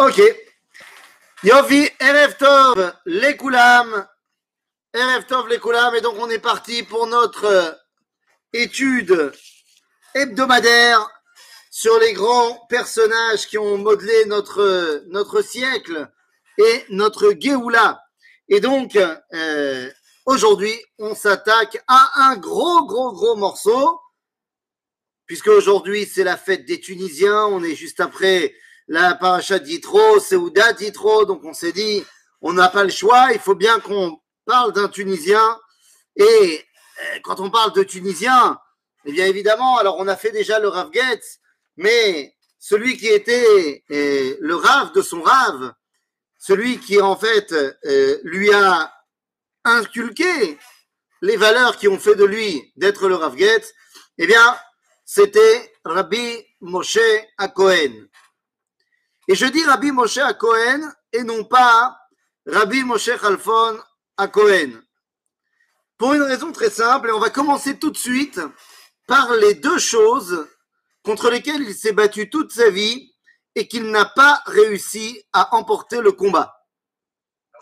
Ok. Yofi, Erev les Koulam. Erev les Koulam. Et donc, on est parti pour notre euh, étude hebdomadaire sur les grands personnages qui ont modelé notre, notre siècle et notre Géoula. Et donc, euh, aujourd'hui, on s'attaque à un gros, gros, gros morceau, puisque aujourd'hui, c'est la fête des Tunisiens. On est juste après la paracha d'Itro, Seouda d'Itro, donc on s'est dit, on n'a pas le choix, il faut bien qu'on parle d'un Tunisien. Et euh, quand on parle de Tunisien, eh bien évidemment, alors on a fait déjà le Rav Getz, mais celui qui était euh, le Rav de son Rav, celui qui en fait euh, lui a inculqué les valeurs qui ont fait de lui d'être le Rav Getz, eh bien, c'était Rabbi Moshe Akohen. Et je dis Rabbi Moshe à Cohen et non pas Rabbi Moshe Khalfon à Cohen. Pour une raison très simple, et on va commencer tout de suite par les deux choses contre lesquelles il s'est battu toute sa vie et qu'il n'a pas réussi à emporter le combat.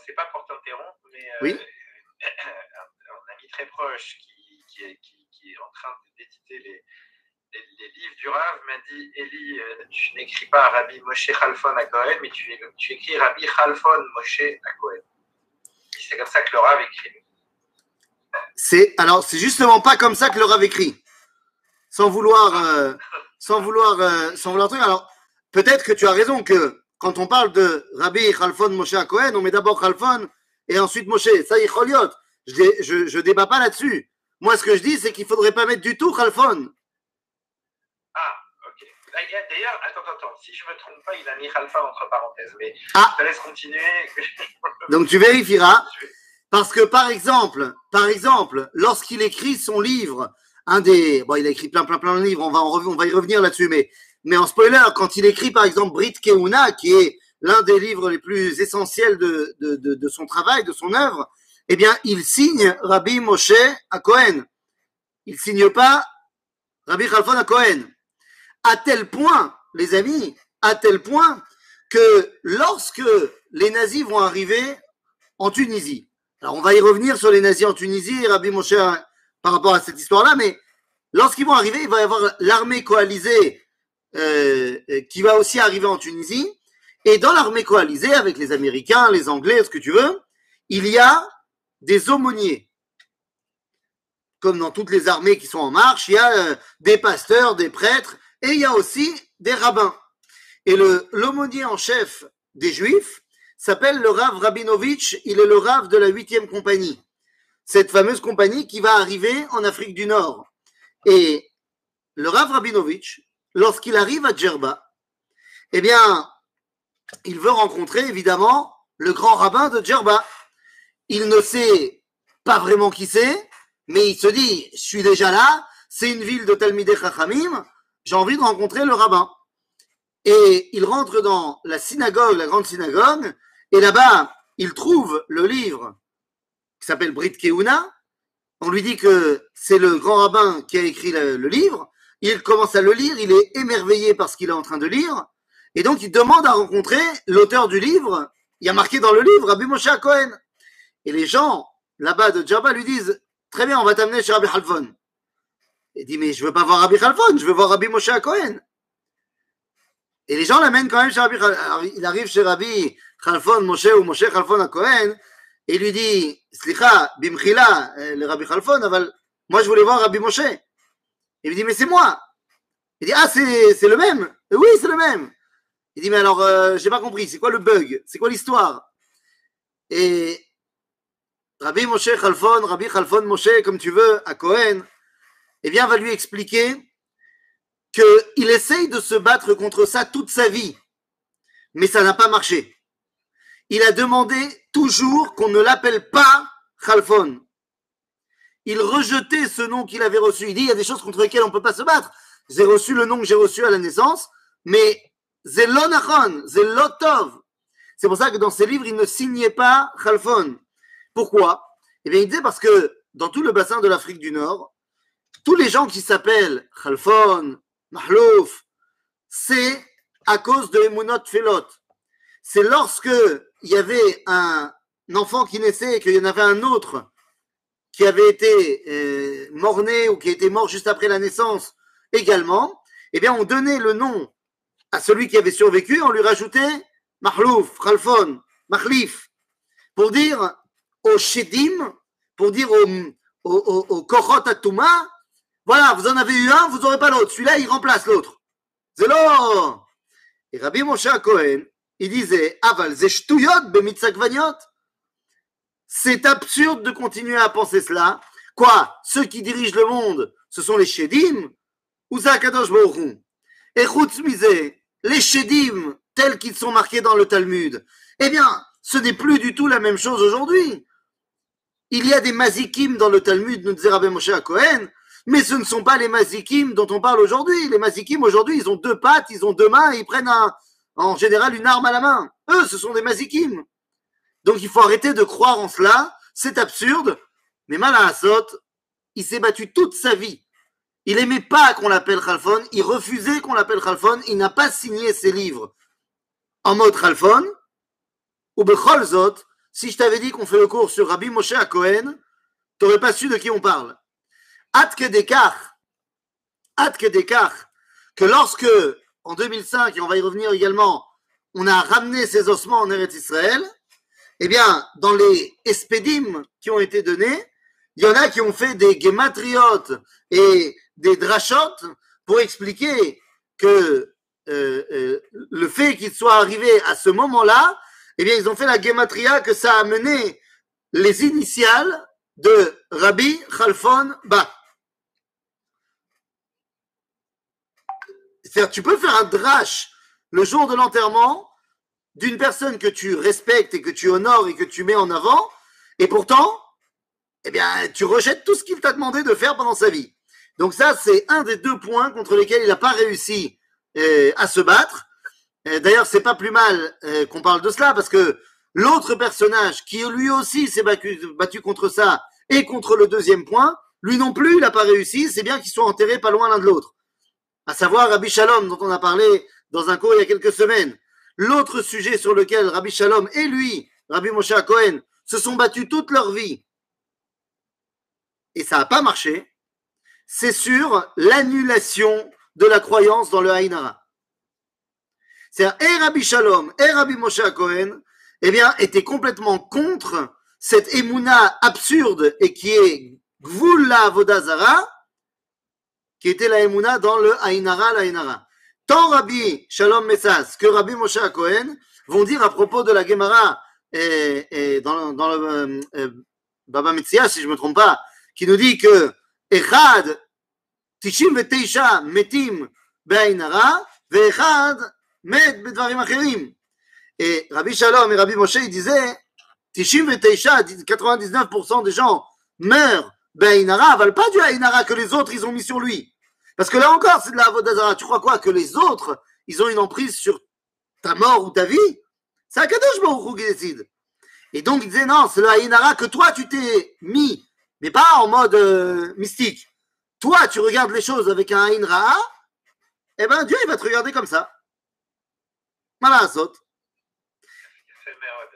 C'est pas pour t'interrompre, mais euh, Oui. un, ami très proche qui, qui est, qui- qui est en train d'éditer les, les, livres du Rav m'a dit Eli, euh, tu n'écris pas Rabbi Moshe Khalfon à Cohen, mais tu, écris Rabbi Khalfon Moshe à Cohen. C'est comme ça que le Rav écrit. C'est alors c'est justement pas comme ça que le Rav écrit. Sans vouloir euh, sans vouloir euh, sans vouloir truc. Alors peut-être que tu as raison que quand on parle de Rabbi Khalfon Moshe à Cohen, on met d'abord Khalfon et ensuite Moshe. Ça y est, Choliot. Je, je, je débat pas là-dessus. Moi, ce que je dis, c'est qu'il faudrait pas mettre du tout Khalfon. Ah, ok. Ah, il y a- D'ailleurs, attends, attends, si je ne me trompe pas, il a mis Khalfa entre parenthèses, mais Ah. je te laisse continuer. Donc tu vérifieras. Parce que par exemple, par exemple, lorsqu'il écrit son livre, un des, bon, il a écrit plein, plein, plein de livres, on va, en rev- on va y revenir là-dessus, mais, mais en spoiler, quand il écrit par exemple Brit Keuna, qui est l'un des livres les plus essentiels de, de, de, de son travail, de son œuvre, eh bien, il signe Rabbi Moshe à Cohen. Il signe pas Rabbi Khalfon à Cohen. À tel point, les amis, à tel point que lorsque les nazis vont arriver en Tunisie, alors, on va y revenir sur les nazis en Tunisie Rabbi Moshe hein, par rapport à cette histoire-là, mais lorsqu'ils vont arriver, il va y avoir l'armée coalisée euh, euh, qui va aussi arriver en Tunisie. Et dans l'armée coalisée, avec les Américains, les Anglais, ce que tu veux, il y a des aumôniers. Comme dans toutes les armées qui sont en marche, il y a euh, des pasteurs, des prêtres, et il y a aussi des rabbins. Et le l'aumônier en chef des Juifs, s'appelle le Rav Rabinovitch. Il est le Rav de la huitième compagnie. Cette fameuse compagnie qui va arriver en Afrique du Nord. Et le Rav Rabinovitch, lorsqu'il arrive à Djerba, eh bien, il veut rencontrer évidemment le grand rabbin de Djerba. Il ne sait pas vraiment qui c'est, mais il se dit, je suis déjà là, c'est une ville de Chachamim, j'ai envie de rencontrer le rabbin. Et il rentre dans la synagogue, la grande synagogue, et là-bas, il trouve le livre qui s'appelle Brit Keuna. On lui dit que c'est le grand rabbin qui a écrit le, livre. Il commence à le lire, il est émerveillé par ce qu'il est en train de lire. Et donc, il demande à rencontrer l'auteur du livre. Il y a marqué dans le livre Rabbi Moshe Cohen. Et les gens là-bas de Djerba lui disent Très bien, on va t'amener chez Rabbi Khalfon. Il dit Mais je veux pas voir Rabbi Khalfon, je veux voir Rabbi Moshe Cohen. Et les gens l'amènent quand même chez Rabbi Il arrive chez Rabbi Khalfon Moshe ou Moshe Khalfon à Cohen et il lui dit Slicha, bimchila, euh, le Rabbi Khalfon, moi je voulais voir Rabbi Moshe. Il lui dit Mais c'est moi. Il dit Ah, c'est le même Oui, c'est le même. Il dit Mais alors, euh, j'ai pas compris, c'est quoi le bug? C'est quoi l'histoire? Et Rabbi Moshe Khalfon, Rabbi Khalfon Moshe, comme tu veux, à Cohen, eh bien, va lui expliquer qu'il essaye de se battre contre ça toute sa vie, mais ça n'a pas marché. Il a demandé toujours qu'on ne l'appelle pas Khalfon. Il rejetait ce nom qu'il avait reçu. Il dit il y a des choses contre lesquelles on ne peut pas se battre. J'ai reçu le nom que j'ai reçu à la naissance, mais Zelonachon, Zelotov. C'est pour ça que dans ses livres, il ne signait pas Khalfon. Pourquoi? Eh bien, il disait parce que dans tout le bassin de l'Afrique du Nord, tous les gens qui s'appellent Khalfon, Mahlouf, c'est à cause de Emunot Felot. c'est lorsque il y avait un enfant qui naissait et qu'il y en avait un autre qui avait été euh, mort-né ou qui était mort juste après la naissance également, eh bien, on donnait le nom à celui qui avait survécu, on lui rajoutait Mahlouf, Khalfon, Mahlif, pour dire au Shedim, pour dire au, au, au, Atuma, voilà, vous en avez eu un, vous n'aurez pas l'autre. Celui-là, il remplace l'autre. Là. Et Rabbi Moshe Cohen, il disait, Aval, zeshtuyot. C'est absurde de continuer à penser cela. Quoi? Ceux qui dirigent le monde, ce sont les Shedim? Ou Zakadosh Baruch Et Chutzmizé, les Shedim, tels qu'ils sont marqués dans le Talmud, eh bien, ce n'est plus du tout la même chose aujourd'hui. Il y a des mazikim dans le Talmud, nous disait Rabbi Moshe Cohen, mais ce ne sont pas les mazikim dont on parle aujourd'hui. Les mazikim aujourd'hui, ils ont deux pattes, ils ont deux mains, ils prennent en général une arme à la main. Eux, ce sont des mazikim. Donc il faut arrêter de croire en cela. C'est absurde. Mais Malahassot, il s'est battu toute sa vie. Il n'aimait pas qu'on l'appelle Khalfon. Il refusait qu'on l'appelle Khalfon. Il n'a pas signé ses livres en mode Khalfon. Ou Becholzot, si je t'avais dit qu'on fait le cours sur Rabbi Moshe à Cohen, tu n'aurais pas su de qui on parle. Atke Dekar, Atke Dekar, que lorsque, en 2005, et on va y revenir également, on a ramené ses ossements en Eretz Israël, eh bien, dans les espédimes qui ont été donnés, il y en a qui ont fait des gematriotes et des drachotes pour expliquer que euh, euh, le fait qu'il soit arrivé à ce moment-là, eh bien, ils ont fait la gematria que ça a mené les initiales de Rabbi Khalfon Ba. Tu peux faire un drash le jour de l'enterrement d'une personne que tu respectes et que tu honores et que tu mets en avant, et pourtant, eh bien, tu rejettes tout ce qu'il t'a demandé de faire pendant sa vie. Donc ça, c'est un des deux points contre lesquels il n'a pas réussi euh, à se battre. D'ailleurs, c'est pas plus mal euh, qu'on parle de cela parce que l'autre personnage qui lui aussi s'est battu, battu, contre ça et contre le deuxième point, lui non plus, il n'a pas réussi. C'est bien qu'ils soient enterrés pas loin l'un de l'autre. À savoir Rabbi Shalom, dont on a parlé dans un cours il y a quelques semaines. L'autre sujet sur lequel Rabbi Shalom et lui, Rabbi Moshe Cohen, se sont battus toute leur vie, et ça n'a pas marché, c'est sur l'annulation de la croyance dans le Haïnara. C'est-à-dire, et Rabbi Shalom et Rabbi Moshe Cohen, eh bien, étaient complètement contre cette émouna absurde et qui est Gvula Vodazara, qui était la émouna dans le Haïnara, l'Haïnara tant Rabbi Shalom Messas que Rabbi Moshe Cohen vont dire à propos de la Gemara et, dans, le euh, euh, Baba Metzia, si je ne me trompe pas, qui nous dit que Echad Teisha metim be'ainara ve'echad met bedvarim acherim. Et Rabbi Shalom et Rabbi Moshe ils disaient 99% des gens meurent be'ainara, valent pas du ainara que les autres ils ont mis sur lui. Parce que là encore, c'est de la Avodazara. Tu crois quoi Que les autres, ils ont une emprise sur ta mort ou ta vie? C'est Akadosh Baruch qui décide. Et donc, il disait non, c'est le Haïnara que toi, tu t'es mis, mais pas en mode euh, mystique. Toi, tu regardes les choses avec un Haïnra, eh ben Dieu, il va te regarder comme ça. Malaasot.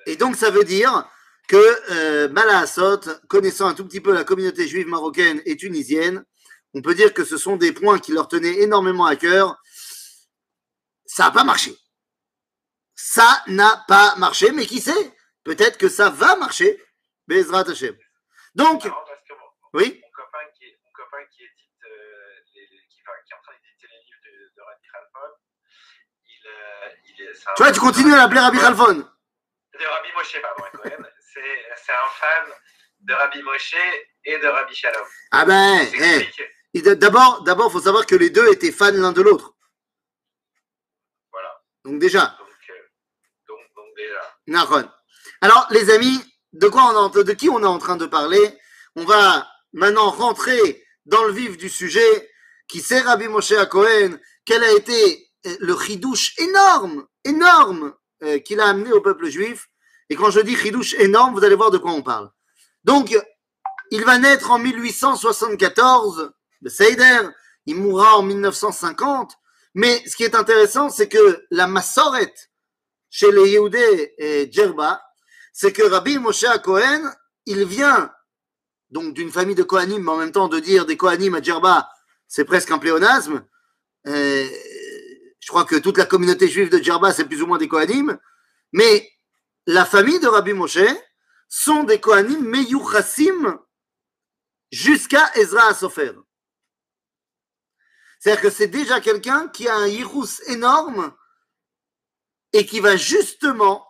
Et donc, ça veut dire que euh, Malaasot, connaissant un tout petit peu la communauté juive marocaine et tunisienne, on peut dire que ce sont des points qui leur tenaient énormément à cœur. Ça n'a pas marché. Ça n'a pas marché, mais qui sait? Peut-être que ça va marcher. Bezrat Hashem. Donc, oui? Mon copain qui, mon copain qui édite, euh, les, qui, enfin, qui, est en train d'éditer les livres de, de Rabbi Khalfon, il, euh, il est. Tu vois, tu continues à l'appeler Rabbi Khalfon. De Rabbi Moshe, pardon, même. C'est un fan de Rabbi Moshe et de Rabbi Shalom. Ah ben, eh, D'abord, d'abord, faut savoir que les deux étaient fans l'un de l'autre. Voilà. Donc déjà. Donc, euh, donc, donc déjà. Alors, les amis, de quoi on est, de qui on est en train de parler? On va maintenant rentrer dans le vif du sujet. Qui c'est Rabbi Moshe à Cohen Quel a été euh, le chidouche énorme, énorme euh, qu'il a amené au peuple juif Et quand je dis chidouche énorme, vous allez voir de quoi on parle. Donc, il va naître en 1874 de Seider, il mourra en 1950. Mais ce qui est intéressant, c'est que la Massoret chez les Yehudés et Djerba, c'est que Rabbi Moshe Cohen, il vient donc d'une famille de Kohanim, mais en même temps de dire des Kohanim à Djerba, c'est presque un pléonasme. Je crois que toute la communauté juive de Djerba, c'est plus ou moins des Kohanim. Mais la famille de Rabbi Moshe sont des Kohanim Meyuchassim jusqu'à Ezra Asofer. C'est-à-dire que c'est déjà quelqu'un qui a un Yirous énorme et qui va justement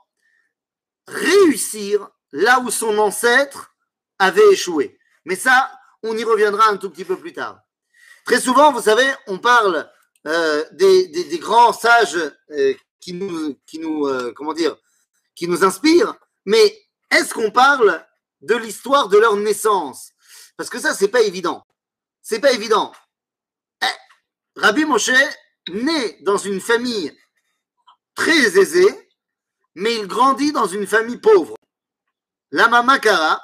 réussir là où son ancêtre avait échoué. Mais ça, on y reviendra un tout petit peu plus tard. Très souvent, vous savez, on parle euh, des, grands sages euh, qui nous, qui euh, comment dire, qui nous inspirent, mais est-ce qu'on parle de l'histoire de leur naissance? Parce que ça, c'est pas évident. C'est pas évident. Eh, Rabbi Moshe naît dans une famille très aisée, mais il grandit dans une famille pauvre. La Makara.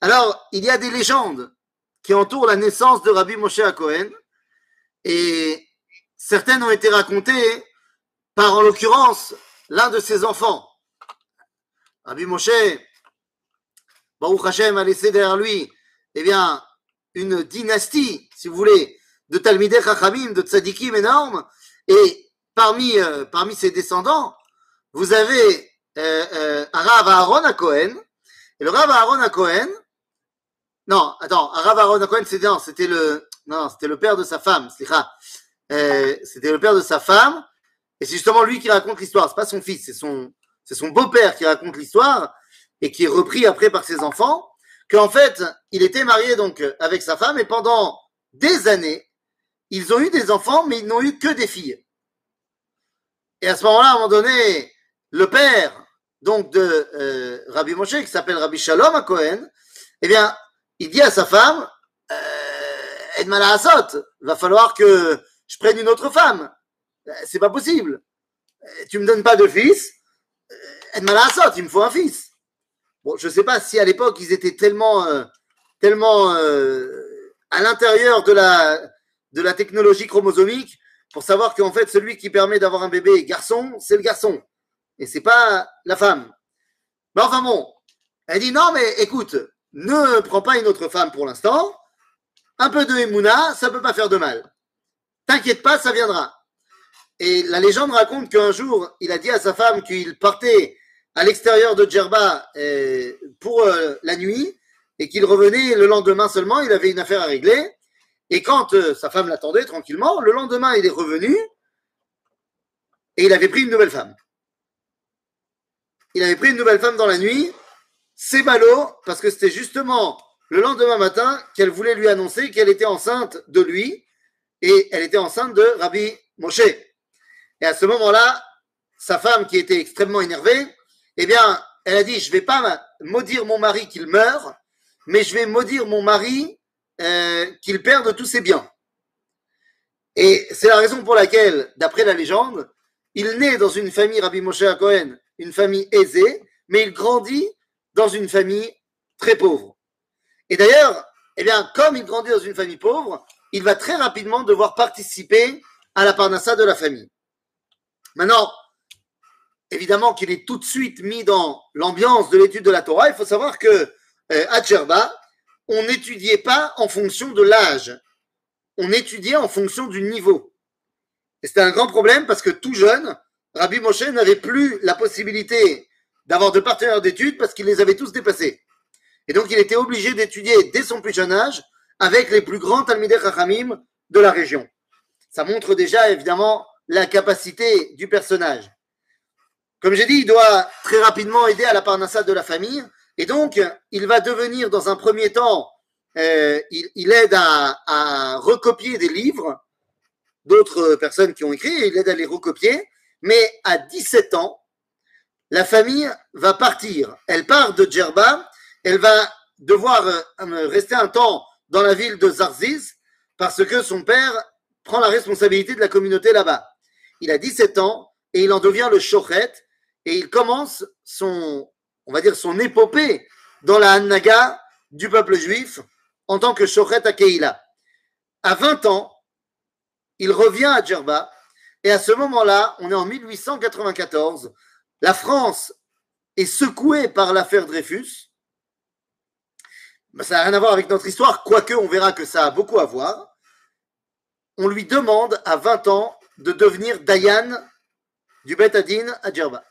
Alors, il y a des légendes qui entourent la naissance de Rabbi Moshe à Cohen, et certaines ont été racontées par, en l'occurrence, l'un de ses enfants. Rabbi Moshe, Baruch Hashem a laissé derrière lui, eh bien, une dynastie, si vous voulez, de Talmidei Chachamim, de tzadikim énormes, et parmi, euh, parmi ses descendants, vous avez euh, euh, Aaron à Cohen, et le Rav Aaron à Cohen, non, attends, Arav Aaron à Cohen, c'était le, non, c'était le père de sa femme, euh, c'était le père de sa femme, et c'est justement lui qui raconte l'histoire, c'est pas son fils, c'est son, c'est son beau-père qui raconte l'histoire, et qui est repris après par ses enfants, qu'en fait, il était marié donc avec sa femme, et pendant des années, ils ont eu des enfants, mais ils n'ont eu que des filles. Et à ce moment-là, à un moment donné, le père donc de euh, Rabbi Moshe, qui s'appelle Rabbi Shalom à Cohen, eh bien, il dit à sa femme, euh, Asot, va falloir que je prenne une autre femme. Euh, c'est pas possible. Euh, tu me donnes pas de fils, Asot, il me faut un fils. Je sais pas si à l'époque ils étaient tellement, tellement à l'intérieur de la, la technologie chromosomique pour savoir qu'en fait, celui qui permet d'avoir un bébé garçon, c'est le garçon. Et c'est pas la femme. Mais enfin bon, elle dit non, mais écoute, ne prends pas une autre femme pour l'instant. Un peu de Emouna, ça peut pas faire de mal. T'inquiète pas, ça viendra. Et la légende raconte qu'un jour, il a dit à sa femme qu'il partait à l'extérieur de Djerba euh, pour euh, la nuit et qu'il revenait le lendemain seulement. Il avait une affaire à régler. Et quand euh, sa femme l'attendait tranquillement, le lendemain, il est revenu et il avait pris une nouvelle femme. Il avait pris une nouvelle femme dans la nuit. C'est ballot parce que c'était justement le lendemain matin qu'elle voulait lui annoncer qu'elle était enceinte de lui et elle était enceinte de Rabbi Moshe. Et à ce moment-là, sa femme qui était extrêmement énervée, eh bien, elle a dit, je ne vais pas maudire mon mari qu'il meure, mais je vais maudire mon mari euh, qu'il perde tous ses biens. Et c'est la raison pour laquelle, d'après la légende, il naît dans une famille, Rabbi Moshe Cohen, une famille aisée, mais il grandit dans une famille très pauvre. Et d'ailleurs, eh bien, comme il grandit dans une famille pauvre, il va très rapidement devoir participer à la parnassa de la famille. Maintenant, évidemment qu'il est tout de suite mis dans l'ambiance de l'étude de la Torah. Il faut savoir que euh, à Djerba, on n'étudiait pas en fonction de l'âge, on étudiait en fonction du niveau. Et c'était un grand problème parce que tout jeune, Rabbi Moshe n'avait plus la possibilité d'avoir de partenaires d'études parce qu'il les avait tous dépassés. Et donc il était obligé d'étudier dès son plus jeune âge avec les plus grands Talmidei Chachamim de la région. Ça montre déjà évidemment la capacité du personnage. Comme j'ai dit, il doit très rapidement aider à la parnassa de la famille et donc, il va devenir dans un premier temps, euh, il, aide à, recopier des livres d'autres personnes qui ont écrit, il aide à les recopier, mais à 17 ans, la famille va partir. Elle part de Djerba, elle va devoir euh, rester un temps dans la ville de Zarziz parce que son père prend la responsabilité de la communauté là-bas. Il a 17 ans et il en devient le chochet et il commence son, on va dire, son épopée dans la Hannaga du peuple juif en tant que Shochet Akeila. À 20 ans, il revient à Djerba et à ce moment-là, on est en 1894, la France est secouée par l'affaire Dreyfus. Ben, ça n'a rien à voir avec notre histoire, quoique on verra que ça a beaucoup à voir. On lui demande à 20 ans de devenir Dayan du Bet Adin à Djerba.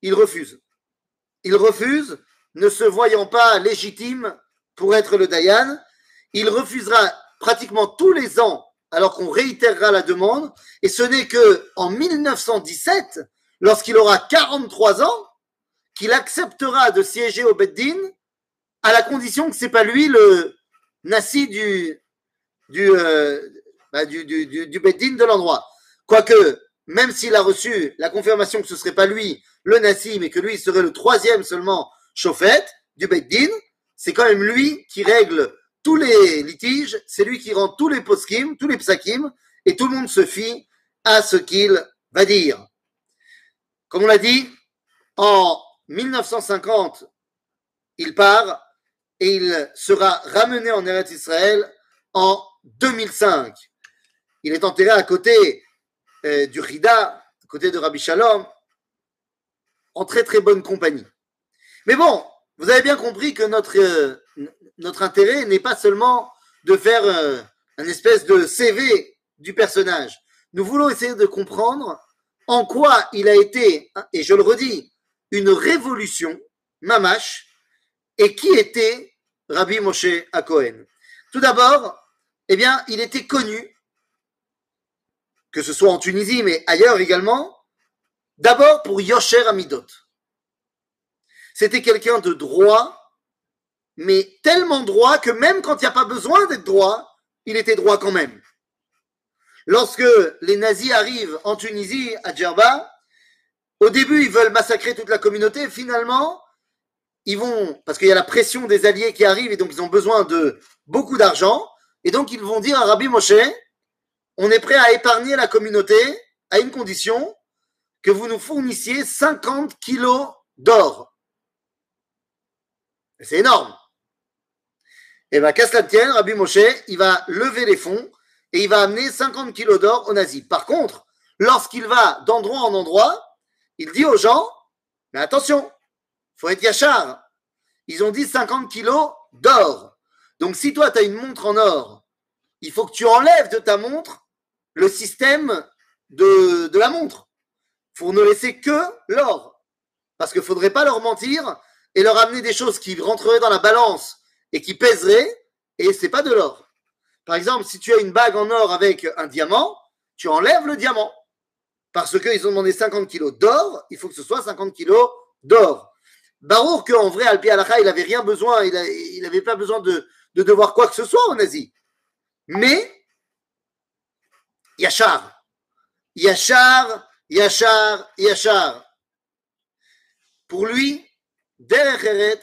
Il refuse. Il refuse, ne se voyant pas légitime pour être le Dayan. Il refusera pratiquement tous les ans alors qu'on réitérera la demande. Et ce n'est que en 1917, lorsqu'il aura 43 ans, qu'il acceptera de siéger au Beddin à la condition que c'est pas lui le nasi du du, euh, bah, du, du, du, de l'endroit. Quoique, même s'il a reçu la confirmation que ce serait pas lui le nasi, mais que lui serait le troisième seulement chauffette du Beddin, c'est quand même lui qui règle tous les litiges, c'est lui qui rend tous les poskim, tous les psakim, et tout le monde se fie à ce qu'il va dire. Comme on l'a dit, en 1950, il part et il sera ramené en Eretz Israël en 2005. Il est enterré à côté euh, du Rida, à côté de Rabbi Shalom, en très très bonne compagnie. Mais bon, vous avez bien compris que notre, euh, intérêt n'est pas seulement de faire euh, un espèce de CV du personnage. Nous voulons essayer de comprendre en quoi il a été, et je le redis, une révolution, mamash, et qui était Rabbi Moshe Cohen. Tout d'abord, eh bien, il était connu, que ce soit en Tunisie, mais ailleurs également, d'abord pour Yosher Amidot. C'était quelqu'un de droit, mais tellement droit que même quand il n'y a pas besoin d'être droit, il était droit quand même. Lorsque les nazis arrivent en Tunisie, à Djerba, au début, ils veulent massacrer toute la communauté. Finalement, ils vont, parce qu'il y a la pression des alliés qui arrivent et donc ils ont besoin de beaucoup d'argent. Et donc, ils vont dire à Rabbi Moshe, on est prêt à épargner la communauté à une condition que vous nous fournissiez 50 kilos d'or. C'est énorme. Et bien, qu'à cela tienne, Rabbi Moshe, il va lever les fonds et il va amener 50 kilos d'or aux nazis. Par contre, lorsqu'il va d'endroit en endroit, il dit aux gens, mais attention, faut être yachar. Ils ont dit 50 kilos d'or. Donc, si toi, tu as une montre en or, il faut que tu enlèves de ta montre le système de, la montre pour ne laisser que l'or. Parce qu'il ne faudrait pas leur mentir et leur amener des choses qui rentreraient dans la balance et qui pèseraient, et c'est pas de l'or. Par exemple, si tu as une bague en or avec un diamant, tu enlèves le diamant. Parce qu'ils ont demandé 50 kilos d'or, il faut que ce soit 50 kilos d'or. Barour qu'en vrai, Alpi Alacha, il n'avait rien besoin, il n'avait pas besoin de, de devoir quoi que ce soit en Asie. Mais, Yachar, Yachar, Yachar, Yachar. Pour lui, Derech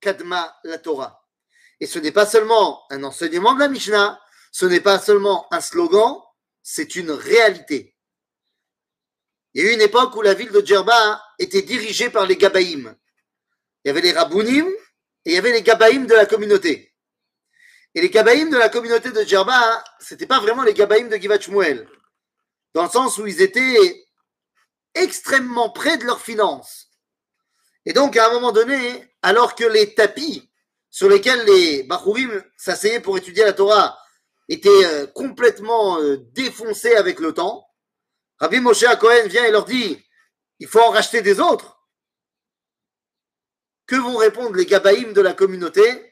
Kadma la Torah. Et ce n'est pas seulement un enseignement de la Mishnah, ce n'est pas seulement un slogan, c'est une réalité. Il y a eu une époque où la ville de Djerba était dirigée par les Gabaïm. Il y avait les Rabounim et il y avait les Gabaïm de la communauté. Et les Gabaïm de la communauté de Djerba, c'était pas vraiment les Gabaïm de Givat dans le sens où ils étaient extrêmement près de leurs finances. Et donc, à un moment donné, alors que les tapis sur lesquels les Bachurim s'asseyaient pour étudier la Torah étaient euh, complètement euh, défoncés avec le temps, Rabbi Moshe Cohen vient et leur dit il faut en racheter des autres. Que vont répondre les Gabaïm de la communauté?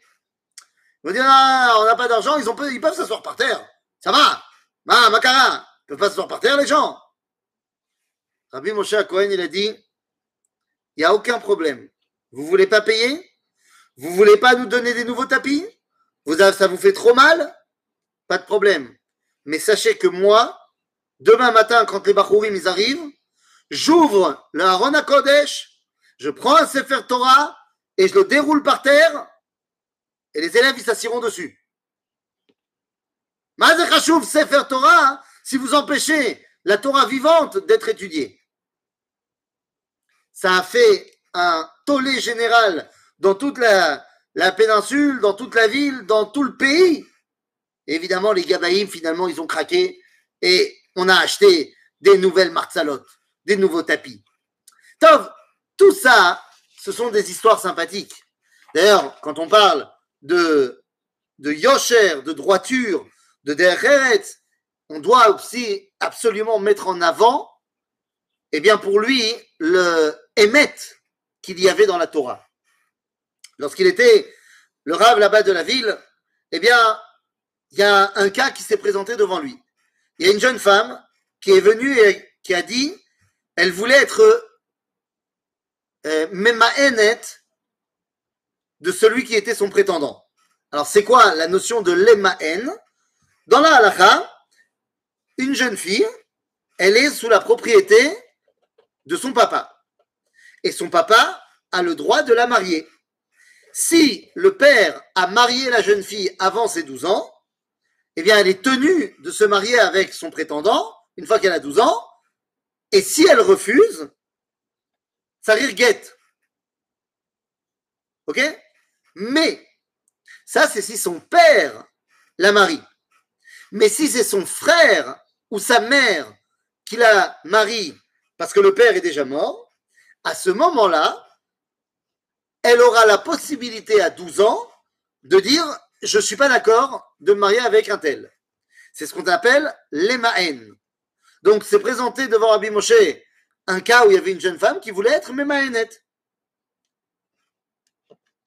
Ils vont dire ah, on n'a pas d'argent, ils, ils peuvent s'asseoir par terre. Ça va Ma, Makara, ils peuvent pas s'asseoir par terre, les gens. Rabbi Moshe Cohen, il a dit il n'y a aucun problème. Vous voulez pas payer? Vous voulez pas nous donner des nouveaux tapis? Vous Ça vous fait trop mal? Pas de problème. Mais sachez que moi, demain matin, quand les Bachurim ils arrivent, j'ouvre le Haron Kodesh, je prends un Sefer Torah et je le déroule par terre et les élèves ils s'assiront dessus. Mazechashuv Sefer Torah, hein, si vous empêchez la Torah vivante d'être étudiée ça a fait un tollé général dans toute la, péninsule, dans toute la ville, dans tout le pays. évidemment, les Gabaïm, finalement, ils ont craqué et on a acheté des nouvelles Marzalotes, des nouveaux tapis. Tov, tout ça, ce sont des histoires sympathiques. D'ailleurs, quand on parle de, de Yosher, de droiture, de Dereret, on doit aussi absolument mettre en avant, eh bien pour lui, le émet qu'il y avait dans la Torah. Lorsqu'il était le rave là-bas de la ville, eh bien, il y a un cas qui s'est présenté devant lui. Il y a une jeune femme qui est venue et qui a dit, elle voulait être euh, de celui qui était son prétendant. Alors, c'est quoi la notion de l'Emaen? Dans la halakha, une jeune fille, elle est sous la propriété de son papa. Et son papa a le droit de la marier. Si le père a marié la jeune fille avant ses 12 ans, eh bien, elle est tenue de se marier avec son prétendant une fois qu'elle a 12 ans. Et si elle refuse, ça rire guette. OK? Mais, ça, c'est si son père la marie. Mais si c'est son frère ou sa mère qui la marie parce que le père est déjà mort, à ce moment-là, elle aura la possibilité à 12 ans de dire je ne suis pas d'accord de me marier avec un tel. C'est ce qu'on appelle l'emaen. Donc, c'est présenté devant Rabbi Moshe un cas où il y avait une jeune femme qui voulait être Memaenet.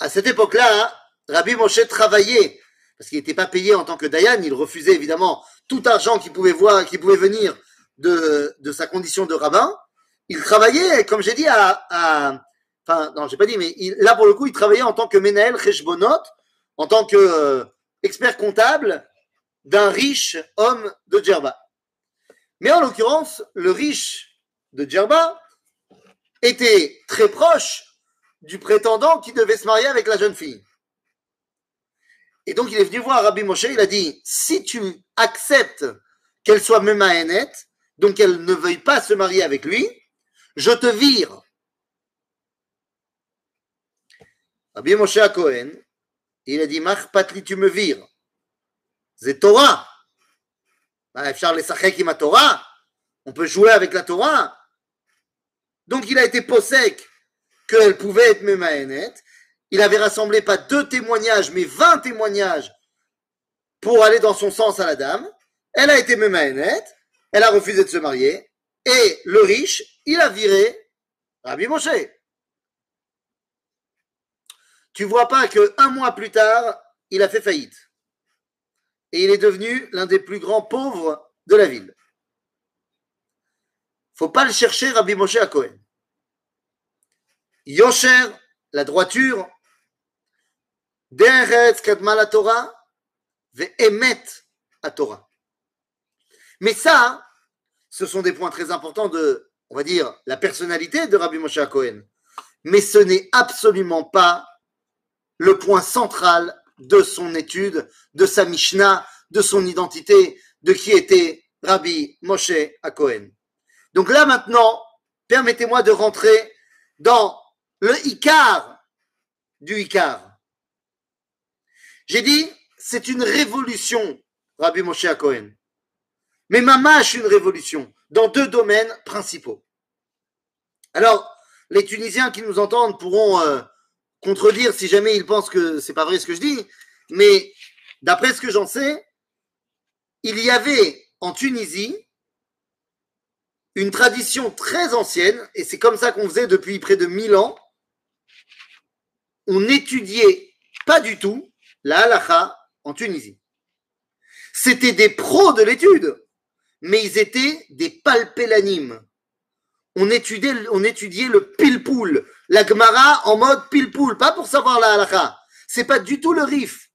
À cette époque-là, Rabbi Moshe travaillait, parce qu'il n'était pas payé en tant que Dayan, il refusait évidemment tout argent qui pouvait, voir, qui pouvait venir de, de sa condition de rabbin. Il travaillait, comme j'ai dit, à, à enfin, non, j'ai pas dit, mais là pour le coup, il travaillait en tant que Menel Cheshbonot, en tant que euh, expert comptable d'un riche homme de Djerba. Mais en l'occurrence, le riche de Djerba était très proche du prétendant qui devait se marier avec la jeune fille. Et donc il est venu voir Rabbi Moshe, il a dit, si tu acceptes qu'elle soit Memaenet, donc qu'elle ne veuille pas se marier avec lui, je te vire. Rabbi Moshe à Cohen, il a dit, Mach patli, tu me vires. C'est Torah. Bah, Torah. On peut jouer avec la Torah. Donc il a été possèque qu'elle pouvait être Memaenet. Il avait rassemblé pas deux témoignages, mais vingt témoignages pour aller dans son sens à la dame. Elle a été Memaenet. Elle a refusé de se marier. Et le riche, il a viré Rabbi Moshe. Tu vois pas que un mois plus tard, il a fait faillite. Et il est devenu l'un des plus grands pauvres de la ville. Faut pas le chercher, Rabbi Moshe à Cohen. Yosher, la droiture, Deretz Kadma la Torah, Emet à Torah. Mais ça, ce sont des points très importants de, on va dire, la personnalité de Rabbi Moshe Cohen. Mais ce n'est absolument pas le point central de son étude, de sa Mishnah, de son identité, de qui était Rabbi Moshe Cohen. Donc là maintenant, permettez-moi de rentrer dans le Icar du Icar. J'ai dit, c'est une révolution, Rabbi Moshe Cohen. Mais mamache une révolution dans deux domaines principaux. Alors, les Tunisiens qui nous entendent pourront euh, contredire si jamais ils pensent que c'est pas vrai ce que je dis, mais d'après ce que j'en sais, il y avait en Tunisie une tradition très ancienne, et c'est comme ça qu'on faisait depuis près de 1000 ans. On n'étudiait pas du tout la halakha en Tunisie. C'était des pros de l'étude, mais ils étaient des palpélanimes on étudiait, le pile-poule, la Gemara en mode pile-poule, pas pour savoir la halakha. C'est pas du tout le rif.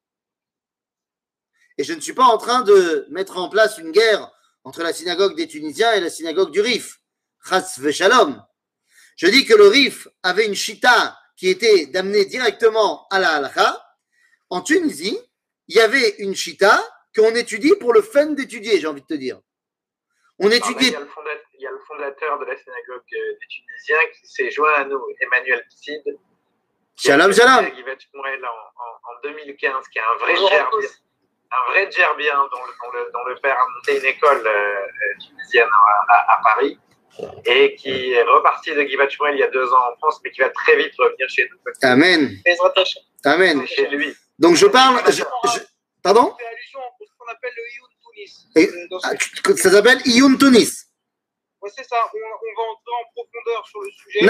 Et je ne suis pas en train de mettre en place une guerre entre la synagogue des Tunisiens et la synagogue du Rif. Chas shalom. Je dis que le Rif avait une chita qui était d'amener directement à la halakha. En Tunisie, il y avait une chita qu'on étudie pour le fun d'étudier, j'ai envie de te dire. On étudie il y a le fondateur de la synagogue euh, des Tunisiens qui s'est joint à nous, Emmanuel Psid. Shalom, shalom. Qui va être en, en, 2015, qui est un vrai gerbien, un vrai gerbien dont le, dont, le, dont le, père a monté une école euh, euh, tunisienne à, à, Paris. Et qui est reparti de Givat il y a deux ans en France, mais qui va très vite revenir chez nous. Amen. Amen. Chez lui. Donc je parle. je- je- pardon? qu'on appelle le Ioun Tunis. Et- Ça s'appelle Iyun Tunis. Ouais, c'est ça, on, on va entrer en profondeur sur le sujet.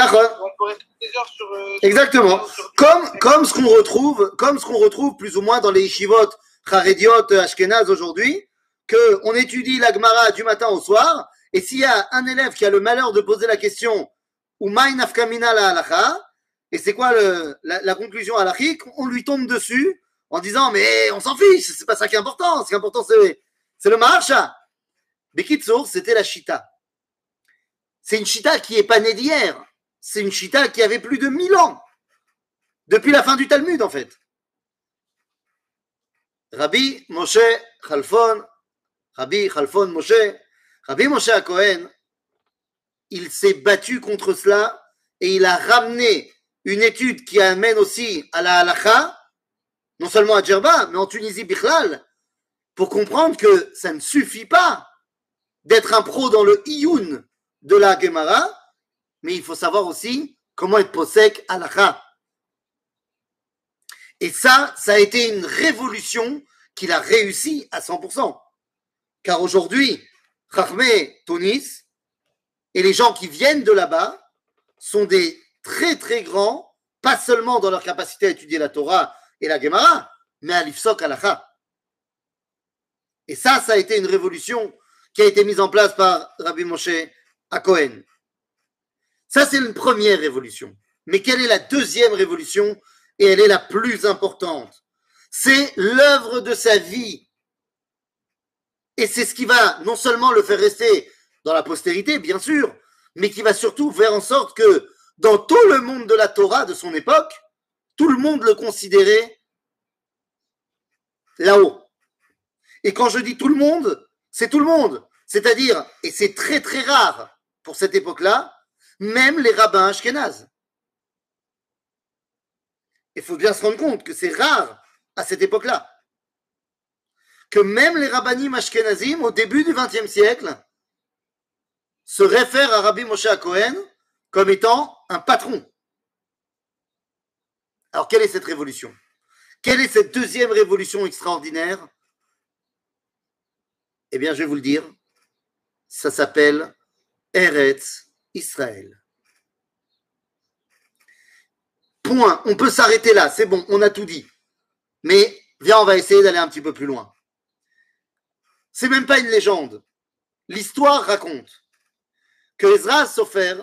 On peut rester des heures sur. euh, Exactement. sur- Comme, comme ce qu'on retrouve, comme ce qu'on retrouve plus ou moins dans les yeshivot Harediot Ashkenaz aujourd'hui, que on étudie la Gemara du matin au soir, et s'il y a un élève qui a le malheur de poser la question la et c'est quoi le, la, la conclusion on lui tombe dessus en disant mais on s'en fiche, c'est pas ça qui est important, ce qui est important c'est, c'est le maharsha. Bekitsour, c'était la shita. C'est une shita qui est pas née d'hier. C'est une shita qui avait plus de 1000 ans. Depuis la fin du Talmud, en fait. Rabbi Moshe Khalfon, Rabbi Khalfon Moshe, Rabbi Moshe Cohen, il s'est battu contre cela et il a ramené une étude qui amène aussi à la halakha, non seulement à Djerba, mais en Tunisie Bichlal, pour comprendre que ça ne suffit pas d'être un pro dans le iyun de la Gemara, mais il faut savoir aussi comment être posek halakha. Et ça, ça a été une révolution qu'il a réussi à 100%. Car aujourd'hui, Chachmé Tunis et les gens qui viennent de là-bas sont des très très grands, pas seulement dans leur capacité à étudier la Torah et la Gemara, mais à l'Ifsok halakha. Et ça, ça a été une révolution qui a été mise en place par Rabbi Moshe à Cohen. Ça, c'est une première révolution. Mais quelle est la deuxième révolution? Et elle est la plus importante. C'est l'œuvre de sa vie. Et c'est ce qui va non seulement le faire rester dans la postérité, bien sûr, mais qui va surtout faire en sorte que dans tout le monde de la Torah de son époque, tout le monde le considérait là-haut. Et quand je dis tout le monde, c'est tout le monde. C'est-à-dire, et c'est très très rare pour cette époque-là, même les rabbins ashkénazes. Il faut bien se rendre compte que c'est rare à cette époque-là. Que même les rabbinim ashkénazim, au début du XXe siècle, se réfèrent à Rabbi Moshe Cohen comme étant un patron. Alors, quelle est cette révolution? Quelle est cette deuxième révolution extraordinaire? Eh bien, je vais vous le dire. Ça s'appelle Eretz Israël. Point. On peut s'arrêter là. C'est bon, on a tout dit. Mais viens, on va essayer d'aller un petit peu plus loin. C'est même pas une légende. L'histoire raconte que Ezra Sofer,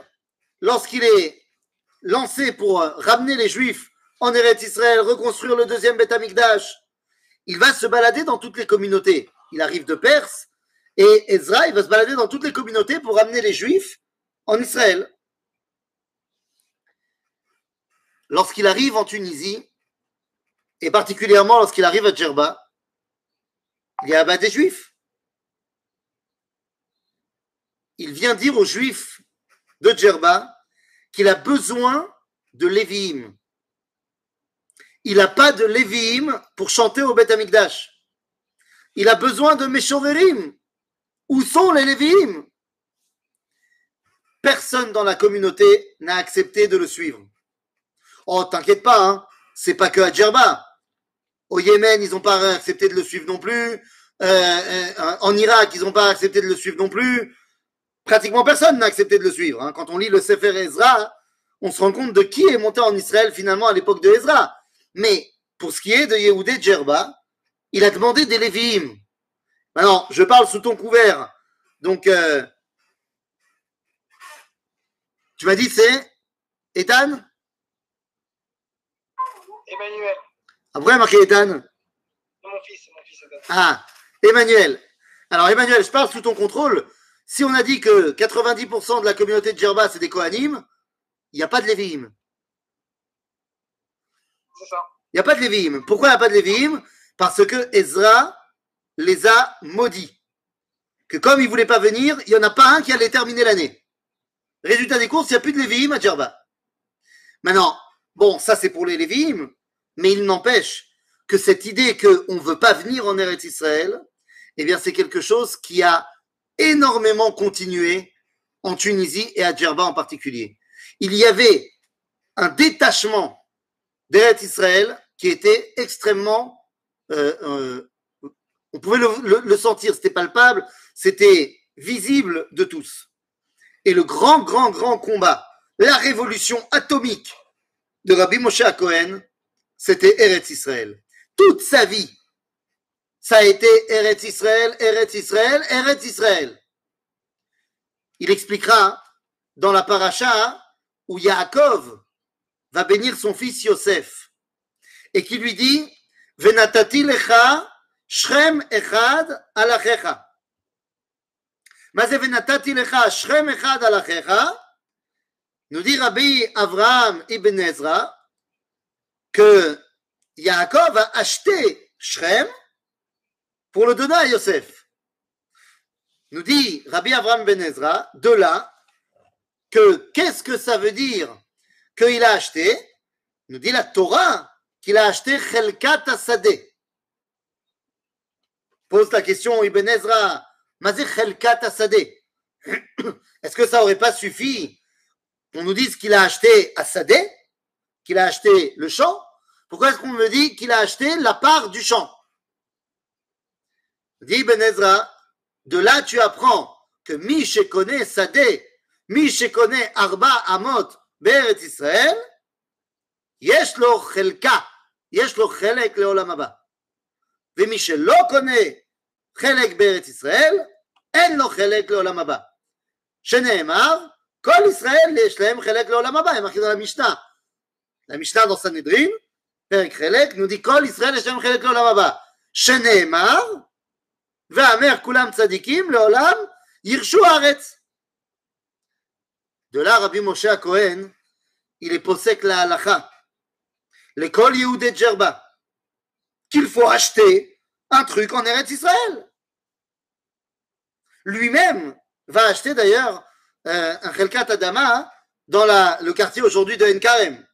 lorsqu'il est lancé pour euh, ramener les Juifs en Eretz Israël, reconstruire le deuxième Beth Amikdash, il va se balader dans toutes les communautés. Il arrive de Perse et Ezra, il va se balader dans toutes les communautés pour ramener les Juifs en Israël. Lorsqu'il arrive en Tunisie, et particulièrement lorsqu'il arrive à Djerba, il y a des Juifs. Il vient dire aux Juifs de Djerba qu'il a besoin de Lévi'im. Il n'a pas de Lévi'im pour chanter au Beth Amikdash. Il a besoin de Meshoverim. Où sont les Lévi'im Personne dans la communauté n'a accepté de le suivre. Oh, t'inquiète pas, hein, c'est pas que à Djerba. Au Yémen, ils n'ont pas accepté de le suivre non plus. Euh, euh, en Irak, ils n'ont pas accepté de le suivre non plus. Pratiquement personne n'a accepté de le suivre. hein. Quand on lit le Sefer Ezra, on se rend compte de qui est monté en Israël finalement à l'époque de Ezra. Mais pour ce qui est de Yehudé Djerba, il a demandé des Lévi'im. Maintenant, je parle sous ton couvert. Donc, euh, tu m'as dit c'est Ethan? Emmanuel, Après, marqué Ethan? mon fils, mon fils. Ah, Emmanuel. Alors, Emmanuel, je parle sous ton contrôle. Si on a dit que 90% de la communauté de Djerba, c'est des Kohanim, il n'y a pas de Lévi'im. C'est ça. Il n'y a pas de Lévi'im. Pourquoi il n'y a pas de Lévi'im Parce que Ezra les a maudits. Que comme ils ne voulaient pas venir, il n'y en a pas un qui allait terminer l'année. Résultat des courses, il n'y a plus de Lévi'im à Djerba. Maintenant, bon, ça c'est pour les Lévi'im, mais il n'empêche que cette idée qu'on ne veut pas venir en Eretz Israël, eh bien c'est quelque chose qui a énormément continué en Tunisie et à Djerba en particulier. Il y avait un détachement d'Eretz Israël qui était extrêmement. euh, euh, on pouvait le sentir, c'était palpable, c'était visible de tous. Et le grand, grand, grand combat, la révolution atomique de Rabbi Moshe Cohen, c'était Eretz Israël. Toute sa vie, ça a été Eretz Israël, Eretz Israël, Eretz Israël. Il expliquera dans la paracha où Yaakov va bénir son fils Yosef et qui lui dit Venatati lecha shrem echad alachecha. Mazé venatati lecha shrem echad alachecha. Nous dit Rabbi Avraham ibn Ezra que Yaakov a acheté Shrem pour le donner à Yosef. Nous dit Rabbi Avraham ben Ezra, de là, que qu'est-ce que ça veut dire qu'il a acheté? Nous dit la Torah qu'il a acheté Chelkat Asadeh. Pose la question Ibn Ezra, Mazé Chelkat Asadeh. Est-ce que ça aurait pas suffi? Qu'on nous dise qu'il a acheté Asadeh, qu'il a acheté le champ Pourquoi est-ce qu'on me dit qu'il a acheté la part du champ? Dit Ibn Ezra, de là tu apprends que Mi connaît Sadeh, Mi connaît Arba Amot Be'eret Israël, יש לו חלקה, יש לו חלק לעולם הבא. ומי שלא קונה חלק בארץ ישראל, אין לו חלק לעולם הבא. שנאמר, כל ישראל יש להם חלק לעולם הבא, הם מכירים למשנה. למשנה dans סנהדרין, פרק חלק, nous dit כל ישראל יש להם חלק לעולם הבא. שנאמר, Tzadikim, De là, Rabbi Moshe Cohen, il est possèque la halacha, l'école Yehoudet Djerba, qu'il faut acheter un truc en Eretz Israël. Lui-même va acheter d'ailleurs euh, un Chelkat Adama dans le quartier aujourd'hui de Nkarem.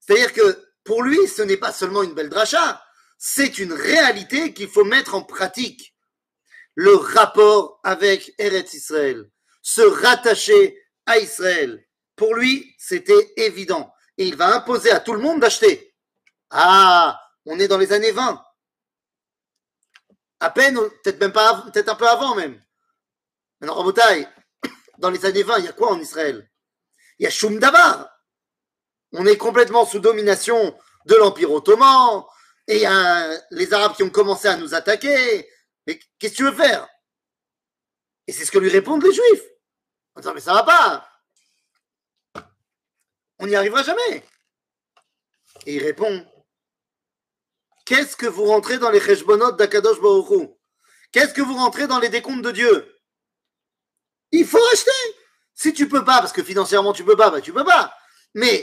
C'est-à-dire que pour lui, ce n'est pas seulement une belle dracha, c'est une réalité qu'il faut mettre en pratique. Le rapport avec Eretz Israël, se rattacher à Israël. Pour lui, c'était évident. Et il va imposer à tout le monde d'acheter. Ah, on est dans les années 20. À peine, peut-être même pas, peut-être un peu avant même. Alors, Rabotai, dans les années 20, il y a quoi en Israël? Il y a Shum Davar. On est complètement sous domination de l'Empire ottoman. Et il y a les Arabes qui ont commencé à nous attaquer. Mais qu'est-ce que tu veux faire? Et c'est ce que lui répondent les Juifs. Attends, mais ça va pas. On n'y arrivera jamais. Et il répond Qu'est-ce que vous rentrez dans les Cheshbonot d'Akadosh Baruch Hu? Qu'est-ce que vous rentrez dans les décomptes de Dieu? Il faut acheter. Si tu peux pas, parce que financièrement tu peux pas, bah tu peux pas. Mais